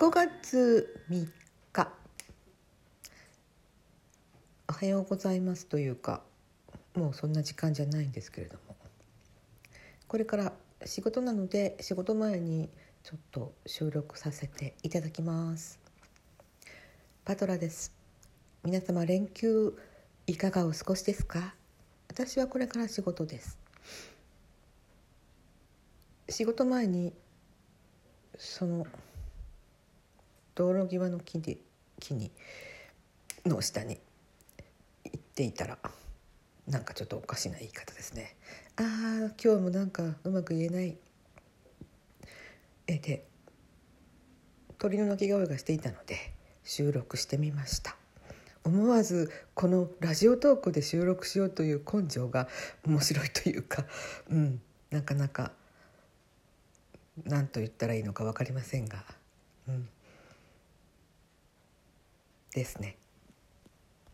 5月3日。おはようございますというかもうそんな時間じゃないんですけれども。これから仕事なので仕事前にちょっと収録させていただきます。パトラです。皆様連休いかがお過ごしですか？私はこれから仕事です。仕事前にその道路際の木で木にの下に行っていたらなんかちょっとおかしな言い方ですね。ああ今日もなんかうまく言えない。えで鳥の鳴き声がしていたので収録してみました。思わずこのラジオトークで収録しようという根性が面白いというかうんなかなか何と言ったらいいのか分かりませんがうん。ですね。